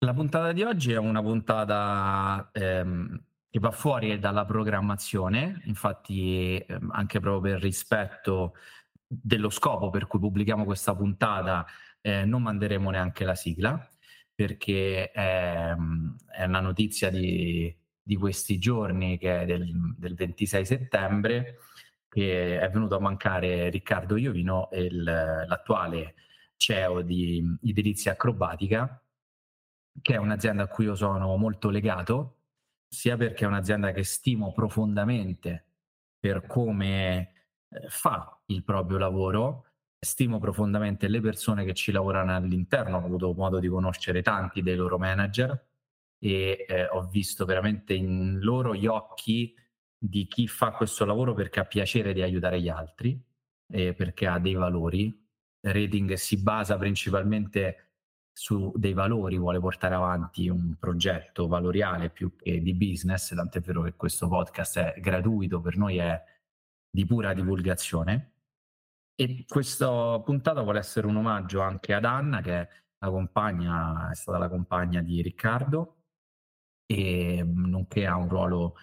La puntata di oggi è una puntata ehm, che va fuori dalla programmazione, infatti ehm, anche proprio per rispetto dello scopo per cui pubblichiamo questa puntata eh, non manderemo neanche la sigla perché è, è una notizia di, di, questi giorni che è del, del 26 settembre che è venuto a mancare Riccardo Iovino, il, l'attuale CEO di Edilizia Acrobatica che è un'azienda a cui io sono molto legato, sia perché è un'azienda che stimo profondamente per come eh, fa il proprio lavoro, stimo profondamente le persone che ci lavorano all'interno, ho avuto modo di conoscere tanti dei loro manager e eh, ho visto veramente in loro gli occhi di chi fa questo lavoro perché ha piacere di aiutare gli altri e perché ha dei valori. Rating si basa principalmente su dei valori, vuole portare avanti un progetto valoriale più che di business, tant'è vero che questo podcast è gratuito, per noi è di pura divulgazione. E questa puntata vuole essere un omaggio anche ad Anna, che è, la compagna, è stata la compagna di Riccardo, e nonché ha un ruolo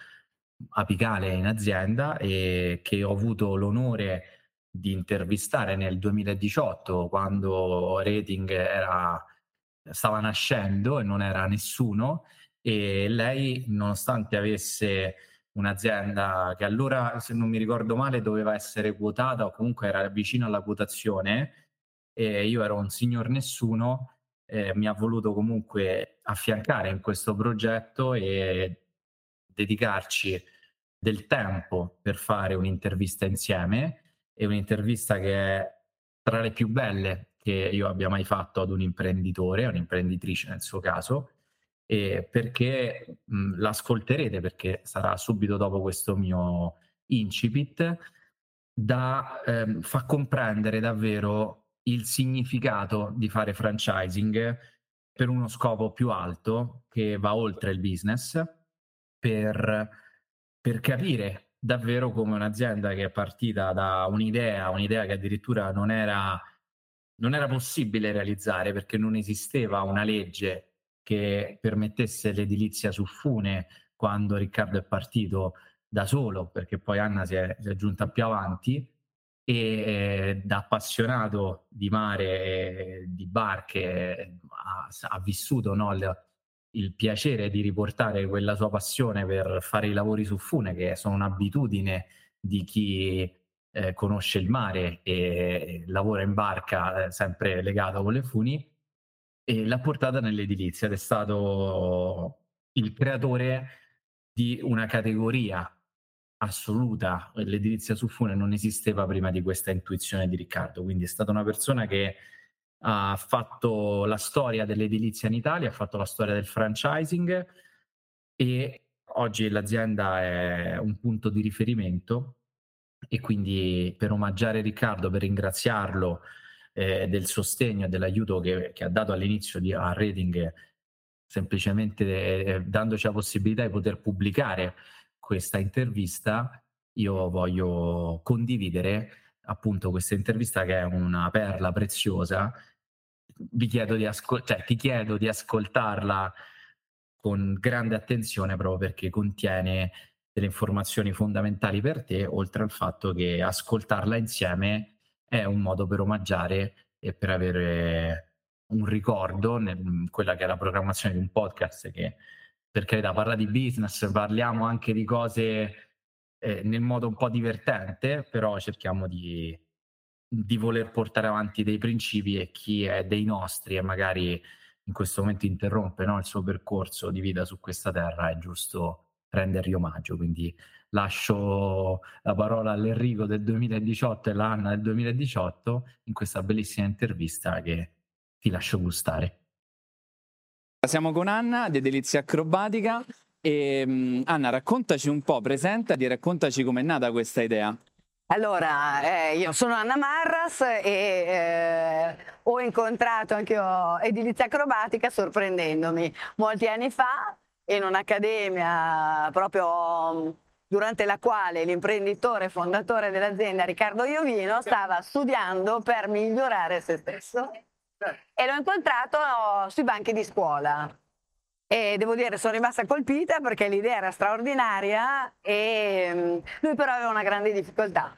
apicale in azienda e che ho avuto l'onore di intervistare nel 2018 quando Rating era stava nascendo e non era nessuno e lei nonostante avesse un'azienda che allora se non mi ricordo male doveva essere quotata o comunque era vicino alla quotazione e io ero un signor nessuno eh, mi ha voluto comunque affiancare in questo progetto e dedicarci del tempo per fare un'intervista insieme e un'intervista che è tra le più belle che io abbia mai fatto ad un imprenditore, un'imprenditrice nel suo caso, e perché mh, l'ascolterete perché sarà subito dopo questo mio incipit, da ehm, fa comprendere davvero il significato di fare franchising per uno scopo più alto che va oltre il business, per, per capire davvero come un'azienda che è partita da un'idea, un'idea che addirittura non era non era possibile realizzare perché non esisteva una legge che permettesse l'edilizia su fune quando Riccardo è partito da solo, perché poi Anna si è, si è giunta più avanti e eh, da appassionato di mare e di barche ha, ha vissuto no, il, il, piacere di riportare quella sua passione per fare i lavori su fune, che sono un'abitudine di chi eh, conosce il mare e lavora in barca eh, sempre legato con le funi e l'ha portata nell'edilizia ed è stato il creatore di una categoria assoluta. L'edilizia su fune non esisteva prima di questa intuizione di Riccardo, quindi è stata una persona che ha fatto la storia dell'edilizia in Italia, ha fatto la storia del franchising e oggi l'azienda è un punto di riferimento e quindi per omaggiare Riccardo, per ringraziarlo eh, del sostegno e dell'aiuto che, che, ha dato all'inizio di, a Rating, semplicemente eh, dandoci la possibilità di poter pubblicare questa intervista, io voglio condividere appunto questa intervista che è una perla preziosa. Vi chiedo di ascol- cioè, ti chiedo di ascoltarla con grande attenzione proprio perché contiene delle informazioni fondamentali per te, oltre al fatto che ascoltarla insieme è un modo per omaggiare e per avere un ricordo in quella che è la programmazione di un podcast che per carità parla di business, parliamo anche di cose eh, nel modo un po' divertente, però cerchiamo di, di voler portare avanti dei principi e chi è dei nostri e magari in questo momento interrompe no, il suo percorso di vita su questa terra è giusto rendergli omaggio. Quindi lascio la parola all'Enrico del 2018 e l'Anna del 2018 in questa bellissima intervista che ti lascio gustare. Siamo con Anna di Delizia Acrobatica e um, Anna raccontaci un po', presentati, raccontaci com'è nata questa idea. Allora, eh, io sono Anna Marras e eh, ho incontrato anche io Edilizia Acrobatica sorprendendomi molti anni fa in un'accademia proprio durante la quale l'imprenditore fondatore dell'azienda Riccardo Iovino stava studiando per migliorare se stesso e l'ho incontrato sui banchi di scuola. E devo dire, sono rimasta colpita perché l'idea era straordinaria e mm, lui però aveva una grande difficoltà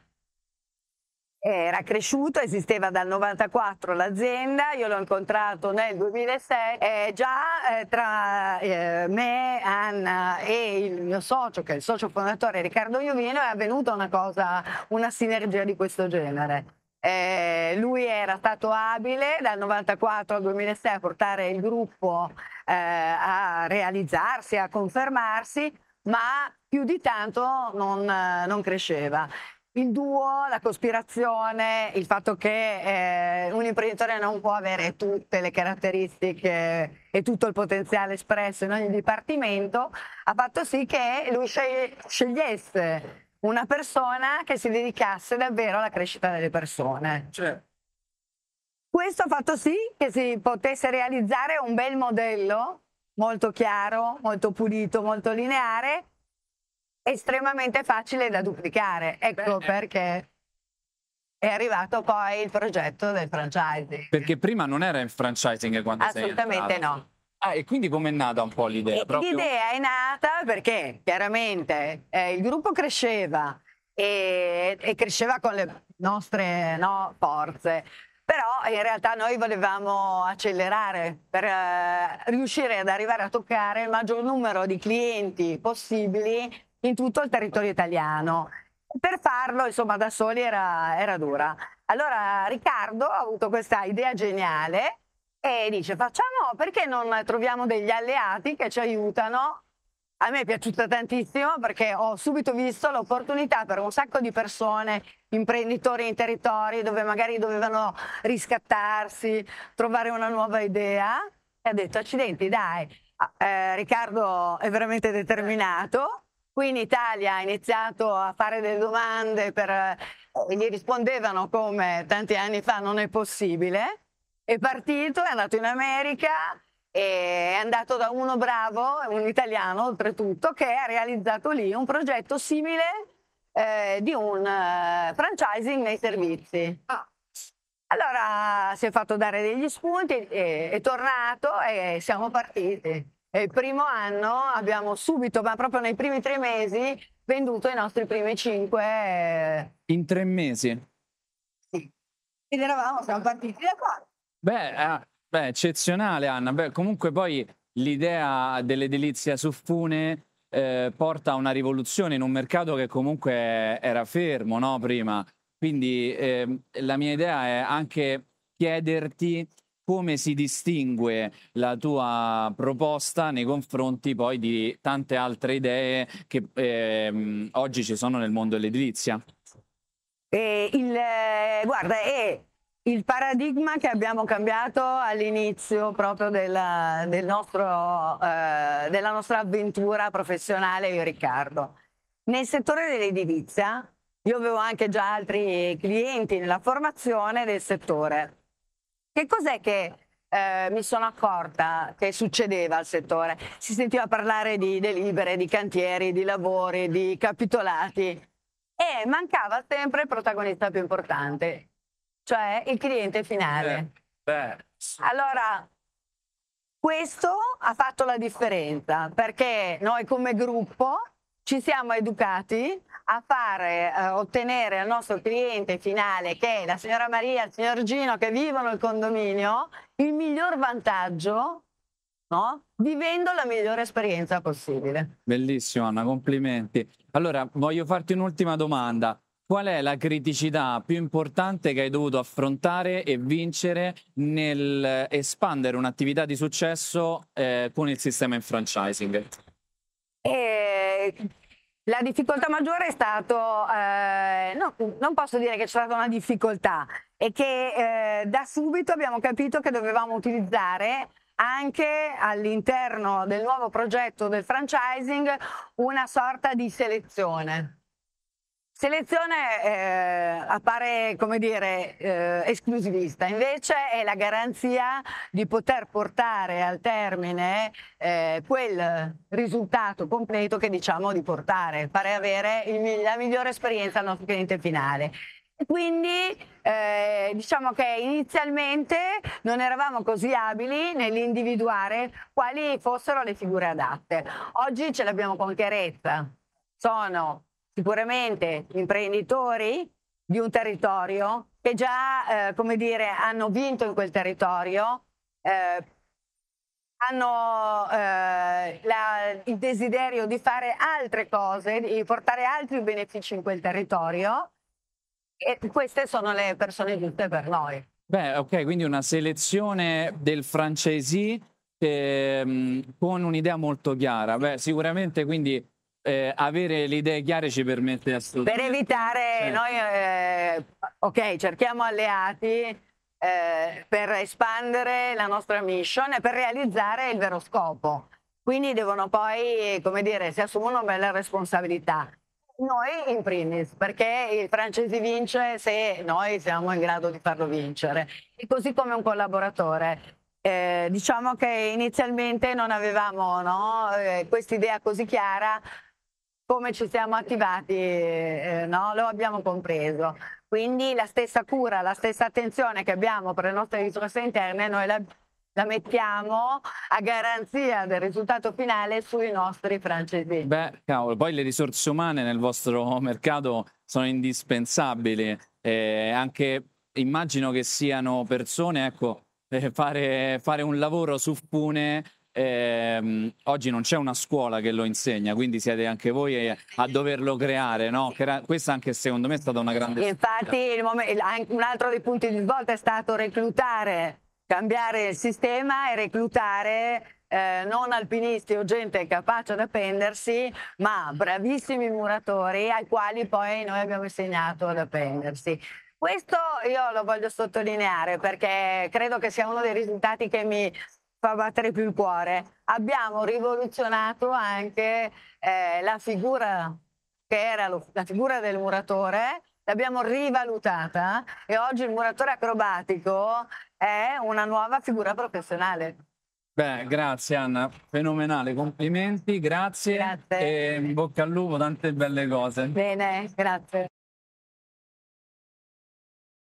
era cresciuto, esisteva dal 94 l'azienda, io l'ho incontrato nel 2006 e già eh, tra eh, me, Anna e il mio socio, che è il socio fondatore Riccardo Iovino, è avvenuta una cosa, una sinergia di questo genere. Eh, lui era stato abile dal 94 al 2006 a portare il gruppo eh, a realizzarsi, a confermarsi, ma più di tanto non, non cresceva il duo, la cospirazione, il fatto che eh, un imprenditore non può avere tutte le caratteristiche e tutto il potenziale espresso in ogni dipartimento, ha fatto sì che lui scegliesse una persona che si dedicasse davvero alla crescita delle persone. Cioè. Questo ha fatto sì che si potesse realizzare un bel modello molto chiaro, molto pulito, molto lineare estremamente facile da duplicare. Ecco Bene. perché è arrivato poi il progetto del franchising. Perché prima non era in franchising quando Assolutamente no. Ah, e quindi com'è nata un po' l'idea? Proprio... L'idea è nata perché chiaramente eh, il gruppo cresceva e, e, cresceva con le nostre no, forze, però in realtà noi volevamo accelerare per eh, riuscire ad arrivare a toccare il maggior numero di clienti possibili in tutto il territorio italiano. Per farlo, insomma, da soli era, era dura. Allora Riccardo ha avuto questa idea geniale e dice facciamo, perché non troviamo degli alleati che ci aiutano? A me è piaciuta tantissimo perché ho subito visto l'opportunità per un sacco di persone, imprenditori in territori dove magari dovevano riscattarsi, trovare una nuova idea e ha detto accidenti dai, eh, Riccardo è veramente determinato Qui in Italia ha iniziato a fare delle domande per, e eh, gli rispondevano come tanti anni fa non è possibile. È partito, è andato in America è andato da uno bravo, un italiano oltretutto, che ha realizzato lì un progetto simile eh, di un uh, franchising nei servizi. Ah. Allora si è fatto dare degli spunti, è, è tornato e siamo partiti. Il primo anno abbiamo subito, ma proprio nei primi tre mesi, venduto i nostri primi cinque. Eh, In tre mesi? Sì. Ed eravamo, siamo partiti da qua. Beh, eh, beh eccezionale Anna. Beh, comunque poi l'idea dell'edilizia su Fune eh, porta a una rivoluzione in un mercato che comunque era fermo no, prima. Quindi eh, la mia idea è anche chiederti come si distingue la tua proposta nei confronti poi di tante altre idee che ehm, oggi ci sono nel mondo dell'edilizia? Eh, il, guarda, è il paradigma che abbiamo cambiato all'inizio proprio della, del nostro, eh, della nostra avventura professionale io e Riccardo. Nel settore dell'edilizia io avevo anche già altri clienti nella formazione del settore che cos'è che eh, mi sono accorta che succedeva al settore? Si sentiva parlare di delibere, di cantieri, di lavori, di capitolati e mancava sempre il protagonista più importante, cioè il cliente finale. Beh, beh. Allora, questo ha fatto la differenza perché noi come gruppo ci siamo educati a fare eh, ottenere al nostro cliente finale, che è la signora Maria e il signor Gino che vivono il condominio, il miglior vantaggio no? vivendo la migliore esperienza possibile. Bellissimo Anna, complimenti. Allora, voglio farti un'ultima domanda. Qual è la criticità più importante che hai dovuto affrontare e vincere nel espandere un'attività di successo eh, con il sistema in franchising? Eh, la difficoltà maggiore è stato, eh, no, non posso dire che c'è stata una difficoltà, è che eh, da subito abbiamo capito che dovevamo utilizzare anche all'interno del nuovo progetto del franchising una sorta di selezione. Selezione eh, appare, come dire, eh, esclusivista, invece è la garanzia di poter portare al termine eh, quel risultato completo che diciamo di portare, fare avere il, la migliore esperienza al nostro cliente finale. Quindi eh, diciamo che inizialmente non eravamo così abili nell'individuare quali fossero le figure adatte. Oggi ce l'abbiamo con chiarezza. Sono sicuramente imprenditori di un territorio che già, eh, come dire, hanno vinto in quel territorio, eh, hanno eh, la, il desiderio di fare altre cose, di portare altri benefici in quel territorio e queste sono le persone giuste per noi. Beh, ok, quindi una selezione del francesi eh, con un'idea molto chiara. Beh, sicuramente quindi eh, avere le idee chiare ci permette assolutamente... Per evitare, sì. noi, eh, ok, cerchiamo alleati eh, per espandere la nostra mission e per realizzare il vero scopo. Quindi devono poi, come dire, si assumono bella responsabilità. Noi in primis, perché il francese vince se noi siamo in grado di farlo vincere, e così come un collaboratore. Eh, diciamo che inizialmente non avevamo no, eh, questa idea così chiara, come ci siamo attivati, eh, no, lo abbiamo compreso. Quindi la stessa cura, la stessa attenzione che abbiamo per le nostre risorse interne, noi la, la mettiamo a garanzia del risultato finale sui nostri francesi. Beh, cavolo, poi le risorse umane nel vostro mercato sono indispensabili, eh, anche immagino che siano persone, ecco, eh, fare, fare un lavoro su Fune eh, oggi non c'è una scuola che lo insegna, quindi siete anche voi a doverlo creare, no? Questa anche secondo me è stata una grande Infatti un altro dei punti di svolta è stato reclutare, cambiare il sistema e reclutare eh, non alpinisti o gente capace ad appendersi, ma bravissimi muratori ai quali poi noi abbiamo insegnato ad appendersi. Questo io lo voglio sottolineare perché credo che sia uno dei risultati che mi fa battere più il cuore. Abbiamo rivoluzionato anche eh, la figura che era lo, la figura del muratore, l'abbiamo rivalutata e oggi il muratore acrobatico è una nuova figura professionale. Beh, grazie Anna, fenomenale, complimenti, grazie, grazie. e in bocca al lupo, tante belle cose. Bene, grazie.